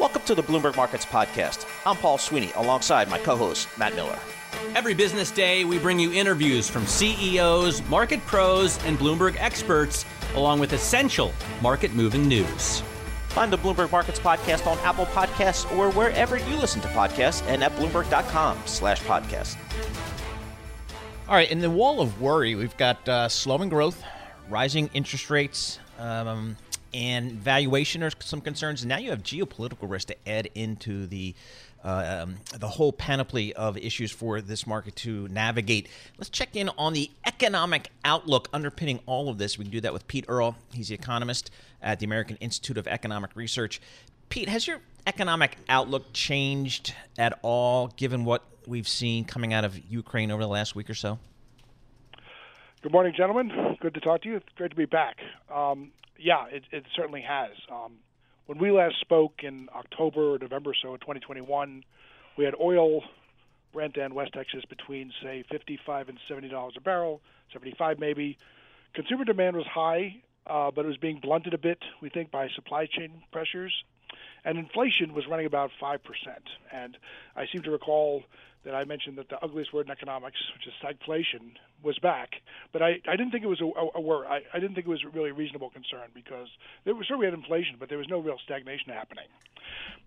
Welcome to the Bloomberg Markets Podcast. I'm Paul Sweeney alongside my co host, Matt Miller. Every business day, we bring you interviews from CEOs, market pros, and Bloomberg experts, along with essential market moving news. Find the Bloomberg Markets Podcast on Apple Podcasts or wherever you listen to podcasts and at Bloomberg.com slash podcast. All right, in the wall of worry, we've got uh, slowing growth, rising interest rates, um, and valuation are some concerns. Now you have geopolitical risk to add into the uh, um, the whole panoply of issues for this market to navigate. Let's check in on the economic outlook underpinning all of this. We can do that with Pete Earle. He's the economist at the American Institute of Economic Research. Pete, has your economic outlook changed at all given what we've seen coming out of Ukraine over the last week or so? Good morning, gentlemen. Good to talk to you. It's great to be back. Um, yeah, it, it, certainly has. Um, when we last spoke in October or November so of 2021, we had oil, Brent and West Texas between say 55 and 70 dollars a barrel, 75 maybe. Consumer demand was high, uh, but it was being blunted a bit, we think, by supply chain pressures, and inflation was running about five percent. And I seem to recall that I mentioned that the ugliest word in economics, which is stagflation, was back. But I, I didn't think it was a, a, word. I, I didn't think it was really a reasonable concern because there was we had inflation, but there was no real stagnation happening.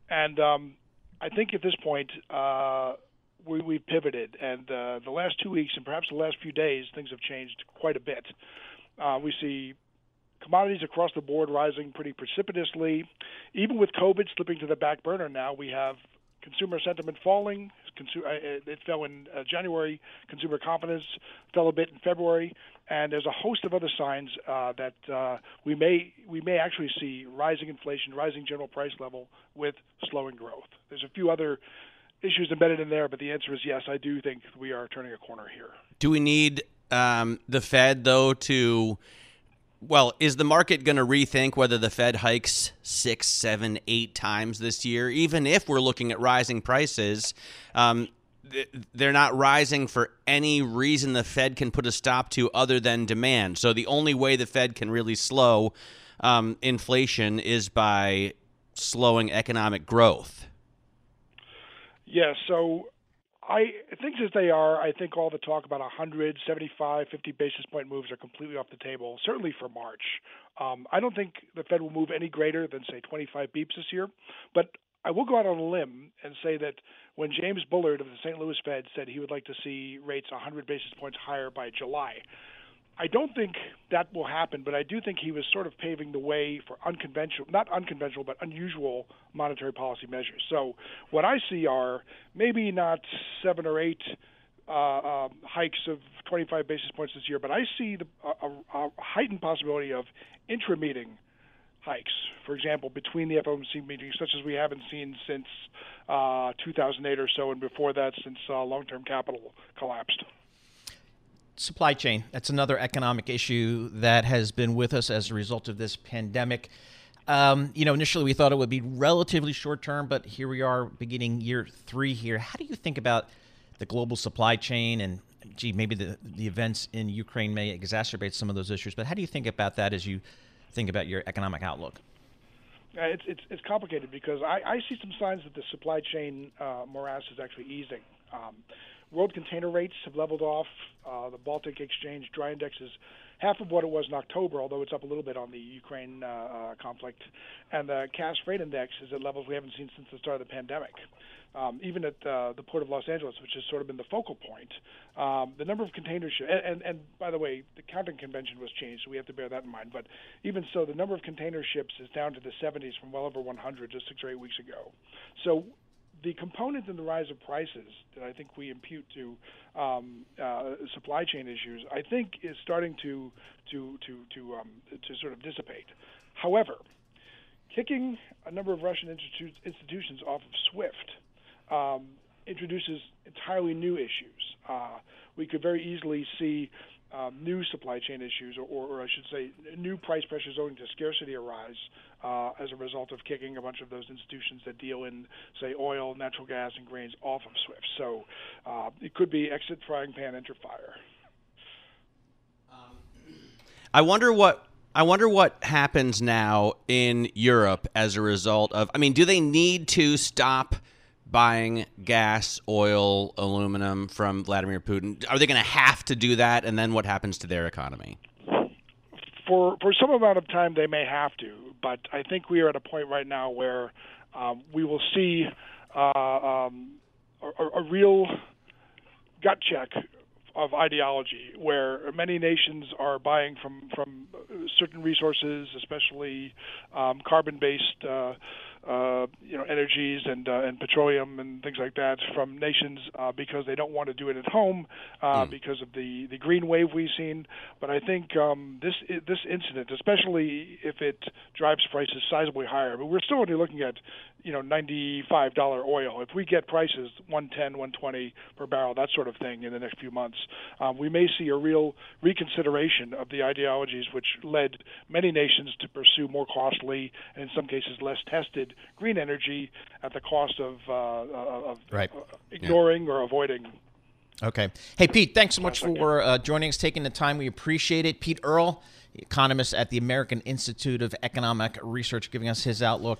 And um, I think at this point uh, we we pivoted, and uh, the last two weeks and perhaps the last few days, things have changed quite a bit. Uh, we see commodities across the board rising pretty precipitously. Even with COVID slipping to the back burner now, we have consumer sentiment falling. Uh, it fell in uh, January. Consumer confidence fell a bit in February, and there's a host of other signs uh, that uh, we may we may actually see rising inflation, rising general price level with slowing growth. There's a few other issues embedded in there, but the answer is yes. I do think we are turning a corner here. Do we need um, the Fed though to well, is the market going to rethink whether the Fed hikes six, seven, eight times this year? Even if we're looking at rising prices, um, they're not rising for any reason the Fed can put a stop to other than demand. So the only way the Fed can really slow um, inflation is by slowing economic growth. Yeah, so I think as they are, I think all the talk about 100, 75, 50 basis point moves are completely off the table, certainly for March. Um, I don't think the Fed will move any greater than, say, 25 beeps this year. But I will go out on a limb and say that when James Bullard of the St. Louis Fed said he would like to see rates 100 basis points higher by July, I don't think that will happen, but I do think he was sort of paving the way for unconventional, not unconventional, but unusual monetary policy measures. So what I see are maybe not seven or eight uh, um, hikes of 25 basis points this year, but I see the, a, a heightened possibility of intra-meeting hikes. For example, between the FOMC meetings, such as we haven't seen since uh, 2008 or so, and before that, since uh, long-term capital collapsed supply chain. That's another economic issue that has been with us as a result of this pandemic. Um, you know, initially we thought it would be relatively short term, but here we are beginning year three here. How do you think about the global supply chain and gee, maybe the, the events in Ukraine may exacerbate some of those issues, but how do you think about that as you think about your economic outlook? Uh, it's, it's, it's complicated because I, I see some signs that the supply chain uh, morass is actually easing. Um, world container rates have leveled off. Uh, the Baltic Exchange Dry Index is half of what it was in October, although it's up a little bit on the Ukraine uh, uh, conflict. And the Cass Freight Index is at levels we haven't seen since the start of the pandemic. Um, even at uh, the port of Los Angeles, which has sort of been the focal point, um, the number of container ships, and, and, and by the way, the counting convention was changed, so we have to bear that in mind. But even so, the number of container ships is down to the 70s from well over 100 just six or eight weeks ago. So the component in the rise of prices that I think we impute to um, uh, supply chain issues, I think, is starting to to to to um, to sort of dissipate. However, kicking a number of Russian institu- institutions off of SWIFT um, introduces entirely new issues. Uh, we could very easily see um, new supply chain issues, or, or, I should say, new price pressures owing to scarcity arise uh, as a result of kicking a bunch of those institutions that deal in, say, oil, natural gas, and grains off of SWIFT. So uh, it could be exit frying pan, enter fire. I wonder what I wonder what happens now in Europe as a result of. I mean, do they need to stop? Buying gas, oil, aluminum from Vladimir Putin? Are they going to have to do that? And then what happens to their economy? For for some amount of time, they may have to, but I think we are at a point right now where um, we will see uh, um, a, a real gut check of ideology, where many nations are buying from from certain resources, especially um, carbon-based. Uh, uh, know energies and uh, and petroleum and things like that from nations uh, because they don't want to do it at home uh, mm. because of the the green wave we've seen. But I think um, this this incident, especially if it drives prices sizably higher, but we're still only looking at you know $95 oil. If we get prices 110, 120 per barrel, that sort of thing in the next few months, um, we may see a real reconsideration of the ideologies which led many nations to pursue more costly and in some cases less tested green energy at the cost of, uh, of right. ignoring yeah. or avoiding Okay. Hey, Pete, thanks so much for uh, joining us, taking the time. We appreciate it. Pete Earle, economist at the American Institute of Economic Research, giving us his outlook.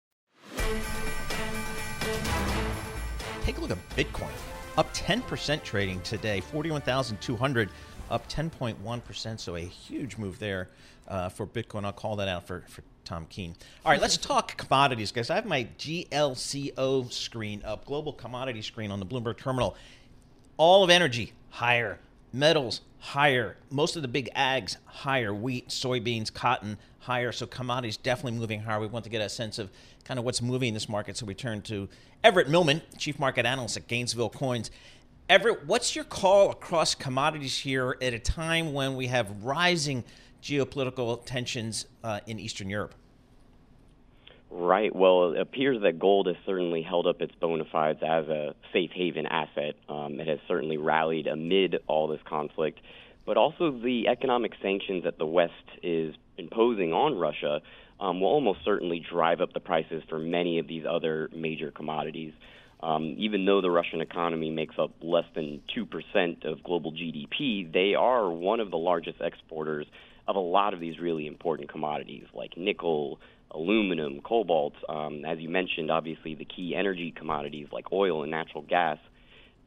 Take a look at Bitcoin, up 10% trading today, 41,200, up 10.1%. So a huge move there uh, for Bitcoin. I'll call that out for, for Tom Keene. All right, let's talk commodities, guys. I have my GLCO screen up, global commodity screen on the Bloomberg terminal. All of energy higher, metals higher, most of the big ags higher, wheat, soybeans, cotton higher. So commodities definitely moving higher. We want to get a sense of kind of what's moving in this market. So we turn to Everett Millman, Chief Market Analyst at Gainesville Coins. Everett, what's your call across commodities here at a time when we have rising geopolitical tensions uh, in Eastern Europe? Right. Well, it appears that gold has certainly held up its bona fides as a safe haven asset. Um, it has certainly rallied amid all this conflict, but also the economic sanctions that the West is imposing on Russia um, will almost certainly drive up the prices for many of these other major commodities. Um, even though the Russian economy makes up less than 2% of global GDP, they are one of the largest exporters of a lot of these really important commodities like nickel, aluminum, cobalt. Um, as you mentioned, obviously the key energy commodities like oil and natural gas.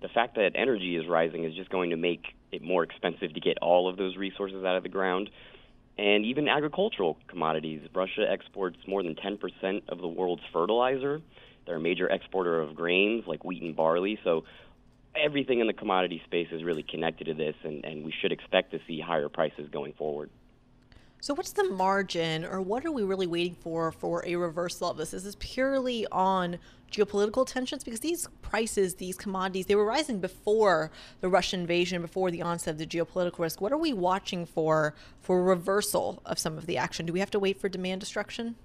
The fact that energy is rising is just going to make it more expensive to get all of those resources out of the ground and even agricultural commodities. Russia exports more than 10% of the world's fertilizer. They're a major exporter of grains like wheat and barley. So everything in the commodity space is really connected to this, and, and we should expect to see higher prices going forward. So, what's the margin, or what are we really waiting for for a reversal of this? Is this purely on geopolitical tensions? Because these prices, these commodities, they were rising before the Russian invasion, before the onset of the geopolitical risk. What are we watching for for reversal of some of the action? Do we have to wait for demand destruction?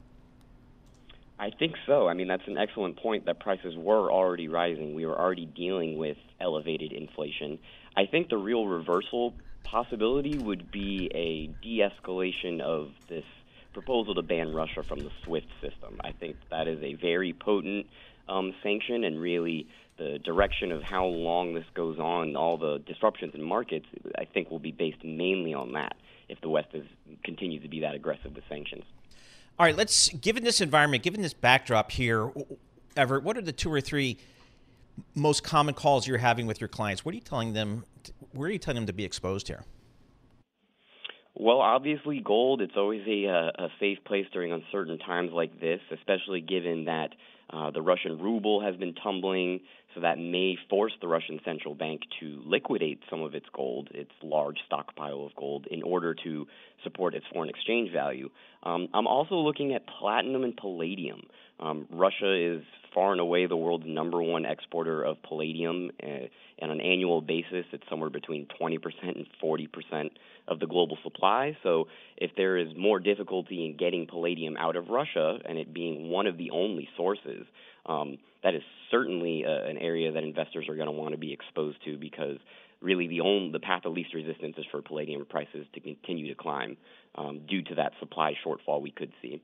I think so. I mean, that's an excellent point that prices were already rising. We were already dealing with elevated inflation. I think the real reversal possibility would be a de escalation of this proposal to ban Russia from the SWIFT system. I think that is a very potent um, sanction, and really the direction of how long this goes on, all the disruptions in markets, I think will be based mainly on that if the West is, continues to be that aggressive with sanctions. All right, let's, given this environment, given this backdrop here, Everett, what are the two or three most common calls you're having with your clients? What are you telling them? Where are you telling them to be exposed here? Well, obviously, gold, it's always a, uh, a safe place during uncertain times like this, especially given that uh, the Russian ruble has been tumbling, so that may force the Russian central bank to liquidate some of its gold, its large stockpile of gold, in order to support its foreign exchange value. Um, I'm also looking at platinum and palladium. Um, Russia is far and away the world's number one exporter of palladium. Uh, and on an annual basis, it's somewhere between 20% and 40% of the global supply. So if there is more difficulty in getting palladium out of Russia, and it being one of the only sources, um, that is certainly uh, an area that investors are going to want to be exposed to because really the only the path of least resistance is for palladium prices to continue to climb um, due to that supply shortfall we could see.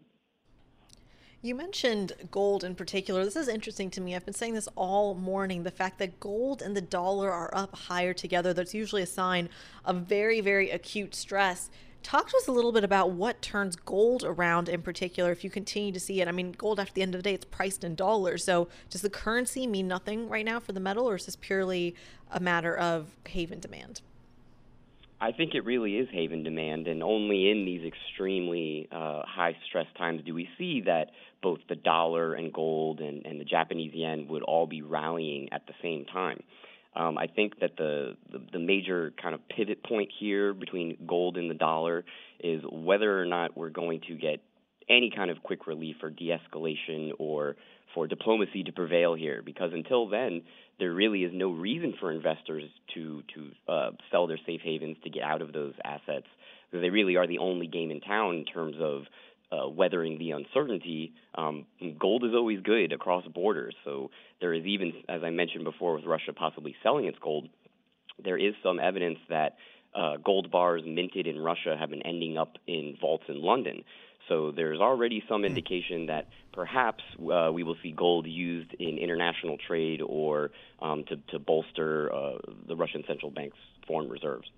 You mentioned gold in particular. This is interesting to me. I've been saying this all morning. The fact that gold and the dollar are up higher together, that's usually a sign of very, very acute stress. Talk to us a little bit about what turns gold around in particular if you continue to see it. I mean, gold, after the end of the day, it's priced in dollars. So does the currency mean nothing right now for the metal, or is this purely a matter of haven demand? I think it really is haven demand, and only in these extremely uh, high stress times do we see that both the dollar and gold and, and the Japanese yen would all be rallying at the same time. Um, I think that the, the, the major kind of pivot point here between gold and the dollar is whether or not we're going to get any kind of quick relief or de-escalation or for diplomacy to prevail here because until then there really is no reason for investors to to uh, sell their safe havens to get out of those assets because they really are the only game in town in terms of uh, weathering the uncertainty. Um, gold is always good across borders, so there is even, as I mentioned before, with Russia possibly selling its gold, there is some evidence that uh, gold bars minted in Russia have been ending up in vaults in London. So there's already some hmm. indication that perhaps uh, we will see gold used in international trade or um, to, to, bolster uh, the Russian central bank's foreign reserves.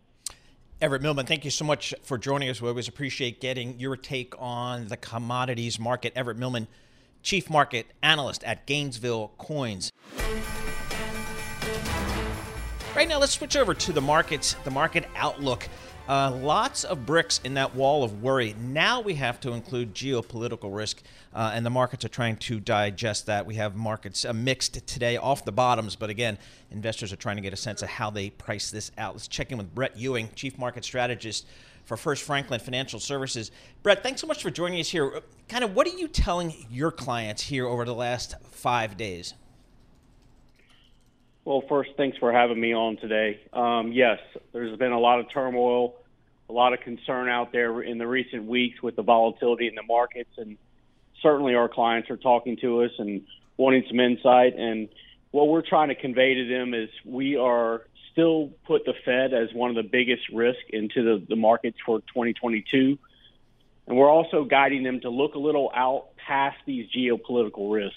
Everett Millman, thank you so much for joining us. We always appreciate getting your take on the commodities market. Everett Millman, Chief Market Analyst at Gainesville Coins. Right now, let's switch over to the markets, the market outlook. Uh, lots of bricks in that wall of worry. Now we have to include geopolitical risk, uh, and the markets are trying to digest that. We have markets uh, mixed today off the bottoms, but again, investors are trying to get a sense of how they price this out. Let's check in with Brett Ewing, Chief Market Strategist for First Franklin Financial Services. Brett, thanks so much for joining us here. Kind of what are you telling your clients here over the last five days? Well, first, thanks for having me on today. Um, yes, there's been a lot of turmoil, a lot of concern out there in the recent weeks with the volatility in the markets, and certainly our clients are talking to us and wanting some insight. And what we're trying to convey to them is we are still put the Fed as one of the biggest risks into the, the markets for 2022. And we're also guiding them to look a little out past these geopolitical risks.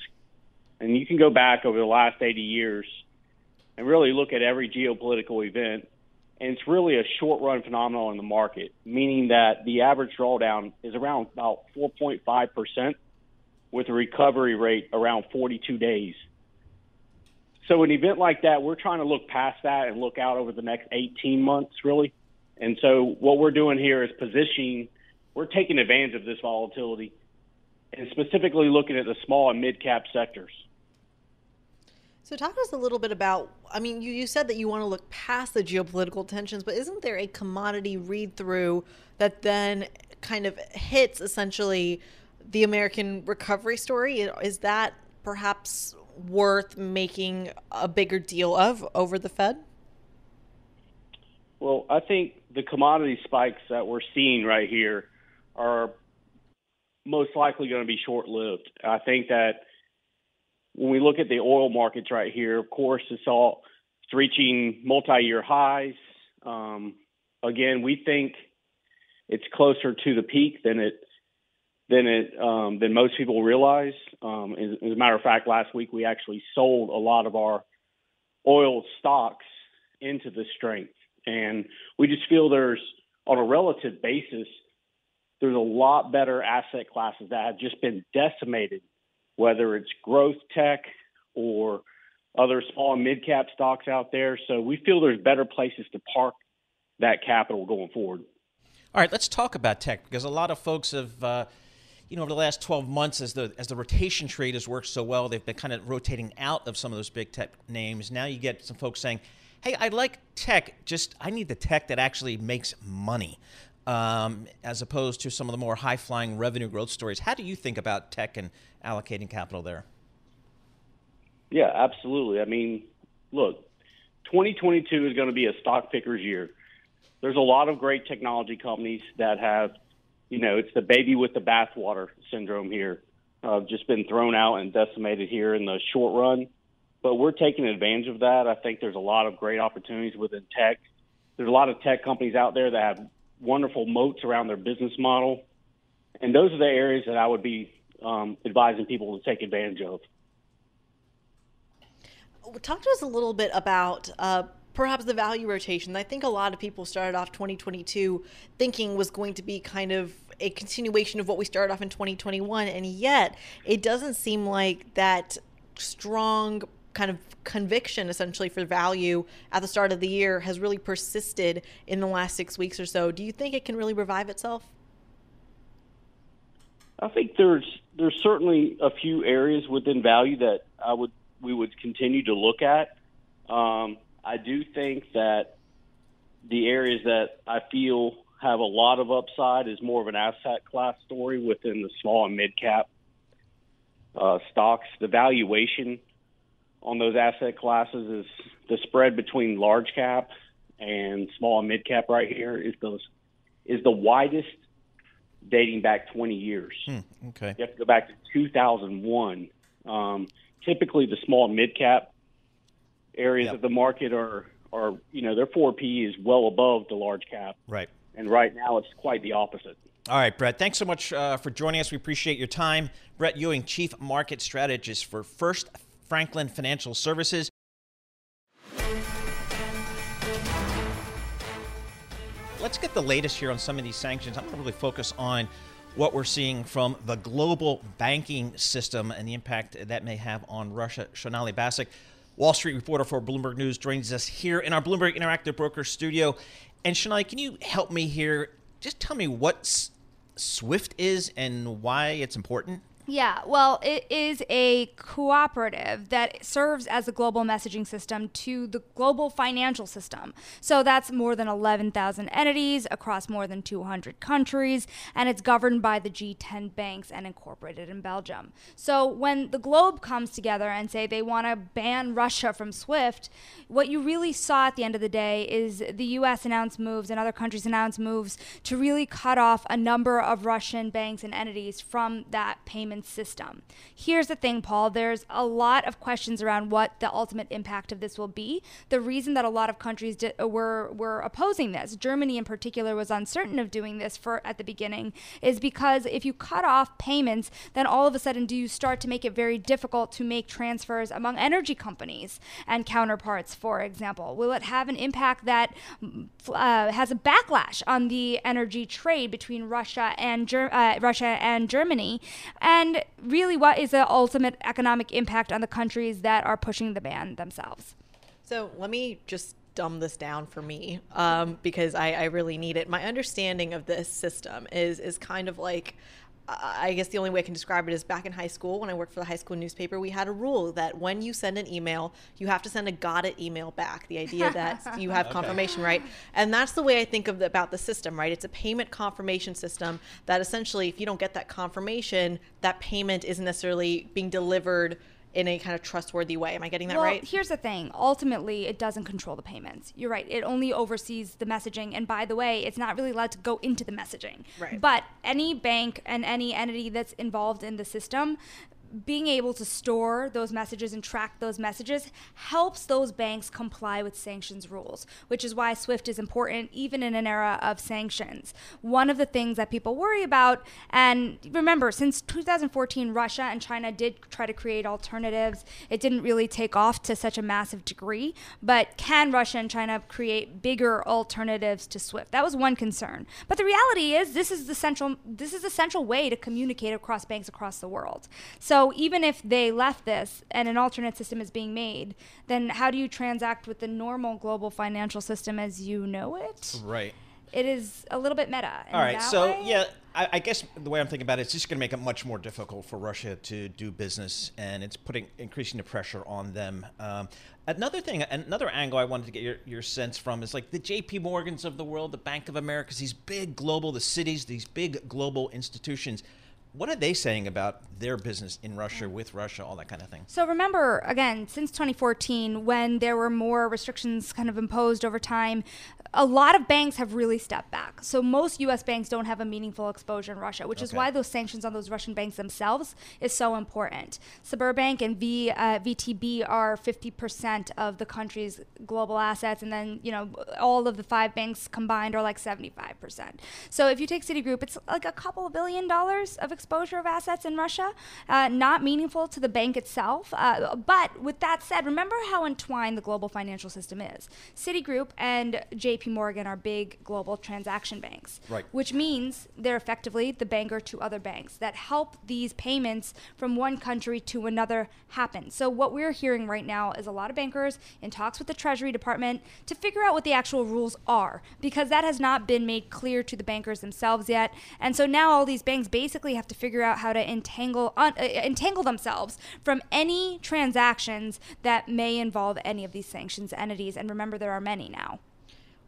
And you can go back over the last 80 years and really look at every geopolitical event. And it's really a short run phenomenon in the market, meaning that the average drawdown is around about 4.5% with a recovery rate around 42 days. So, an event like that, we're trying to look past that and look out over the next 18 months, really. And so, what we're doing here is positioning, we're taking advantage of this volatility and specifically looking at the small and mid cap sectors. So, talk to us a little bit about. I mean, you, you said that you want to look past the geopolitical tensions, but isn't there a commodity read through that then kind of hits essentially the American recovery story? Is that perhaps worth making a bigger deal of over the Fed? Well, I think the commodity spikes that we're seeing right here are most likely going to be short lived. I think that when we look at the oil markets right here, of course, it's all it's reaching multi-year highs. Um, again, we think it's closer to the peak than it than it um, than most people realize. Um, as, as, a matter of fact, last week we actually sold a lot of our oil stocks into the strength, and we just feel there's on a relative basis there's a lot better asset classes that have just been decimated whether it's growth tech or other small and mid cap stocks out there. So we feel there's better places to park that capital going forward. All right, let's talk about tech because a lot of folks have, uh, you know, over the last 12 months, as the as the rotation trade has worked so well, they've been kind of rotating out of some of those big tech names. Now you get some folks saying, "Hey, I like tech, just I need the tech that actually makes money." Um, as opposed to some of the more high flying revenue growth stories. How do you think about tech and allocating capital there? Yeah, absolutely. I mean, look, 2022 is going to be a stock picker's year. There's a lot of great technology companies that have, you know, it's the baby with the bathwater syndrome here. Uh, just been thrown out and decimated here in the short run. But we're taking advantage of that. I think there's a lot of great opportunities within tech. There's a lot of tech companies out there that have wonderful moats around their business model. And those are the areas that I would be um, advising people to take advantage of. Talk to us a little bit about uh, perhaps the value rotation. I think a lot of people started off 2022 thinking was going to be kind of a continuation of what we started off in 2021, and yet it doesn't seem like that strong kind of conviction essentially for value at the start of the year has really persisted in the last six weeks or so. Do you think it can really revive itself? I think there's there's certainly a few areas within value that I would we would continue to look at. Um, I do think that the areas that I feel have a lot of upside is more of an asset class story within the small and mid cap uh, stocks. The valuation on those asset classes is the spread between large cap and small and mid cap right here is those is the widest dating back 20 years. Hmm, okay. You have to go back to 2001. Um, typically, the small and mid cap areas Yep. of the market are are you know their 4P is well above the large cap, Right. and right now it's quite the opposite. All right, Brett, thanks so much uh, for joining us. We appreciate your time. Brett Ewing, Chief Market Strategist for First Franklin Financial Services. Let's get the latest here on some of these sanctions. I'm going to really focus on what we're seeing from the global banking system and the impact that may have on Russia. Sonali Basak, Wall Street reporter for Bloomberg News, joins us here in our Bloomberg Interactive Broker studio. And Sonali, can you help me here? Just tell me what SWIFT is and why it's important. Yeah, well, it is a cooperative that serves as a global messaging system to the global financial system. So that's more than 11,000 entities across more than 200 countries, and it's governed by the G10 banks and incorporated in Belgium. So when the globe comes together and say they want to ban Russia from SWIFT, what you really saw at the end of the day is the US announced moves and other countries announced moves to really cut off a number of Russian banks and entities from that payment system. Here's the thing, Paul there's a lot of questions around what the ultimate impact of this will be. The reason that a lot of countries did, were, were opposing this, Germany in particular was uncertain of doing this for at the beginning, is because if you cut off payments, then all of a sudden do you start to make it very difficult to make transfers among energy companies and counterparts, for example? Will it have an impact that uh, has a backlash on the energy trade between Russia and Ger- uh, Russia and Germany? And really, what is the ultimate economic impact on the countries that are pushing the ban themselves? So let me just dumb this down for me um, because I, I really need it. My understanding of this system is is kind of like. I guess the only way I can describe it is back in high school when I worked for the high school newspaper, we had a rule that when you send an email, you have to send a got it email back. The idea that you have confirmation, right? And that's the way I think of the, about the system, right? It's a payment confirmation system that essentially, if you don't get that confirmation, that payment isn't necessarily being delivered in a kind of trustworthy way. Am I getting that well, right? here's the thing. Ultimately, it doesn't control the payments. You're right. It only oversees the messaging. And by the way, it's not really allowed to go into the messaging. Right. But any bank and any entity that's involved in the system, being able to store those messages and track those messages helps those banks comply with sanctions rules, which is why SWIFT is important even in an era of sanctions. One of the things that people worry about, and remember, since 2014, Russia and China did try to create alternatives. It didn't really take off to such a massive degree, but can Russia and China create bigger alternatives to SWIFT? That was one concern. But the reality is this is the central this is the central way to communicate across banks across the world. So even if they left this and an alternate system is being made, then how do you transact with the normal global financial system as you know it? Right. it is a little bit meta. All right, so way. yeah, I, I guess the way I'm thinking about it, it's just going to make it much more difficult for Russia to do business, and it's putting increasing the pressure on them. Um, another thing, another angle I wanted to get your, your sense from is like the J.P. Morgans of the world, the Bank of America, these big global, the Citis, these big global institutions. What are they saying about their business in Russia, with Russia, all that kind of thing? So remember, again, since 2014, when there were more restrictions kind of imposed over time, a lot of banks have really stepped back. So most U.S. banks don't have a meaningful exposure in Russia, which is why those sanctions on those Russian banks themselves is so important. Sberbank and v, uh, VTB are 50% of the country's global assets, and then you know all of the five banks combined are like 75%. So if you take Citigroup, it's like a couple of billion dollars of exposure of assets in Russia, uh, not meaningful to the bank itself. Uh, but with that said, remember how entwined the global financial system is. Citigroup and J.P. Morgan are big global transaction banks, Right. which means they're effectively the banker to other banks that help these payments from one country to another happen. So what we're hearing right now is a lot of bankers in talks with the Treasury Department to figure out what the actual rules are because that has not been made clear to the bankers themselves yet. And so now all these banks basically have to figure out how to entangle un, uh, entangle themselves from any transactions that may involve any of these sanctions entities. And remember, there are many now.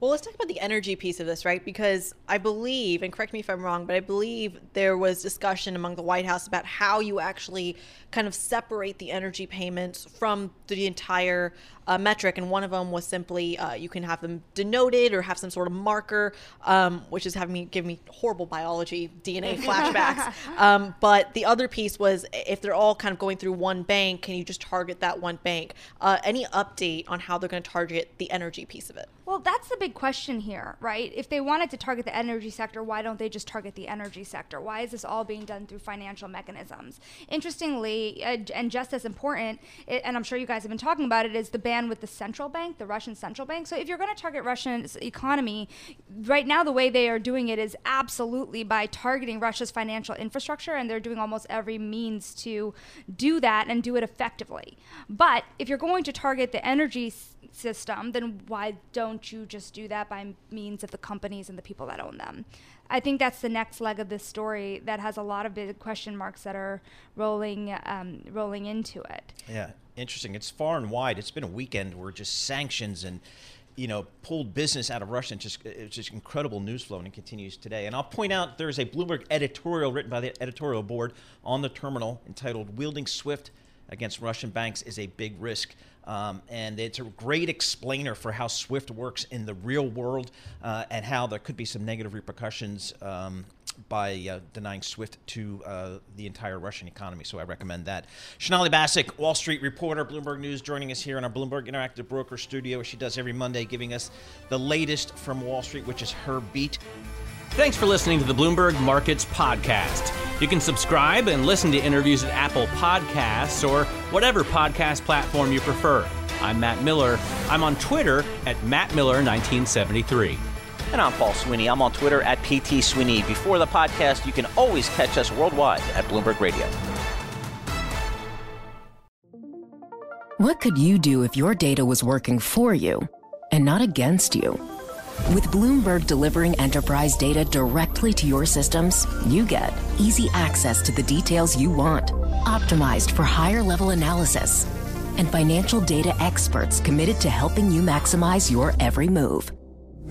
Well, let's talk about the energy piece of this, right? Because I believe, and correct me if I'm wrong, but I believe there was discussion among the White House about how you actually kind of separate the energy payments from the entire uh, metric. And one of them was simply uh, you can have them denoted or have some sort of marker, um, which is having me give me horrible biology DNA flashbacks. um, but the other piece was if they're all kind of going through one bank, can you just target that one bank? Uh, any update on how they're going to target the energy piece of it? Well, that's the big question here, right? If they wanted to target the energy sector, why don't they just target the energy sector? Why is this all being done through financial mechanisms? Interestingly, uh, and just as important, it, and I'm sure you guys have been talking about it, is the ban with the central bank, the Russian central bank. So if you're going to target Russia's economy, right now the way they are doing it is absolutely by targeting Russia's financial infrastructure, and they're doing almost every means to do that and do it effectively. But if you're going to target the energy s- system, then why don't you just do that by means of the companies and the people that own them? I think that's the next leg of this story that has a lot of big question marks that are rolling um, rolling into it. Yeah, interesting. It's far and wide. It's been a weekend where just sanctions and you know pulled business out of Russia. Just it's just incredible news flow, and it continues today. And I'll point out there's a Bloomberg editorial written by the editorial board on the terminal entitled "Wielding Swift Against Russian Banks is a Big Risk." Um, and it's a great explainer for how SWIFT works in the real world uh, and how there could be some negative repercussions um, by uh, denying SWIFT to uh, the entire Russian economy. So I recommend that. Sonali Basak, Wall Street reporter, Bloomberg News, joining us here in our Bloomberg Interactive Broker studio, as she does every Monday, giving us the latest from Wall Street, which is her beat. Thanks for listening to the Bloomberg Markets Podcast. You can subscribe and listen to interviews at Apple Podcasts or whatever podcast platform you prefer. I'm Matt Miller. I'm on Twitter at MattMiller1973. And I'm Paul Sweeney. I'm on Twitter at PT Sweeney. Before the podcast, you can always catch us worldwide at Bloomberg Radio. What could you do if your data was working for you and not against you? With Bloomberg delivering enterprise data directly to your systems, you get easy access to the details you want, optimized for higher level analysis, and financial data experts committed to helping you maximize your every move.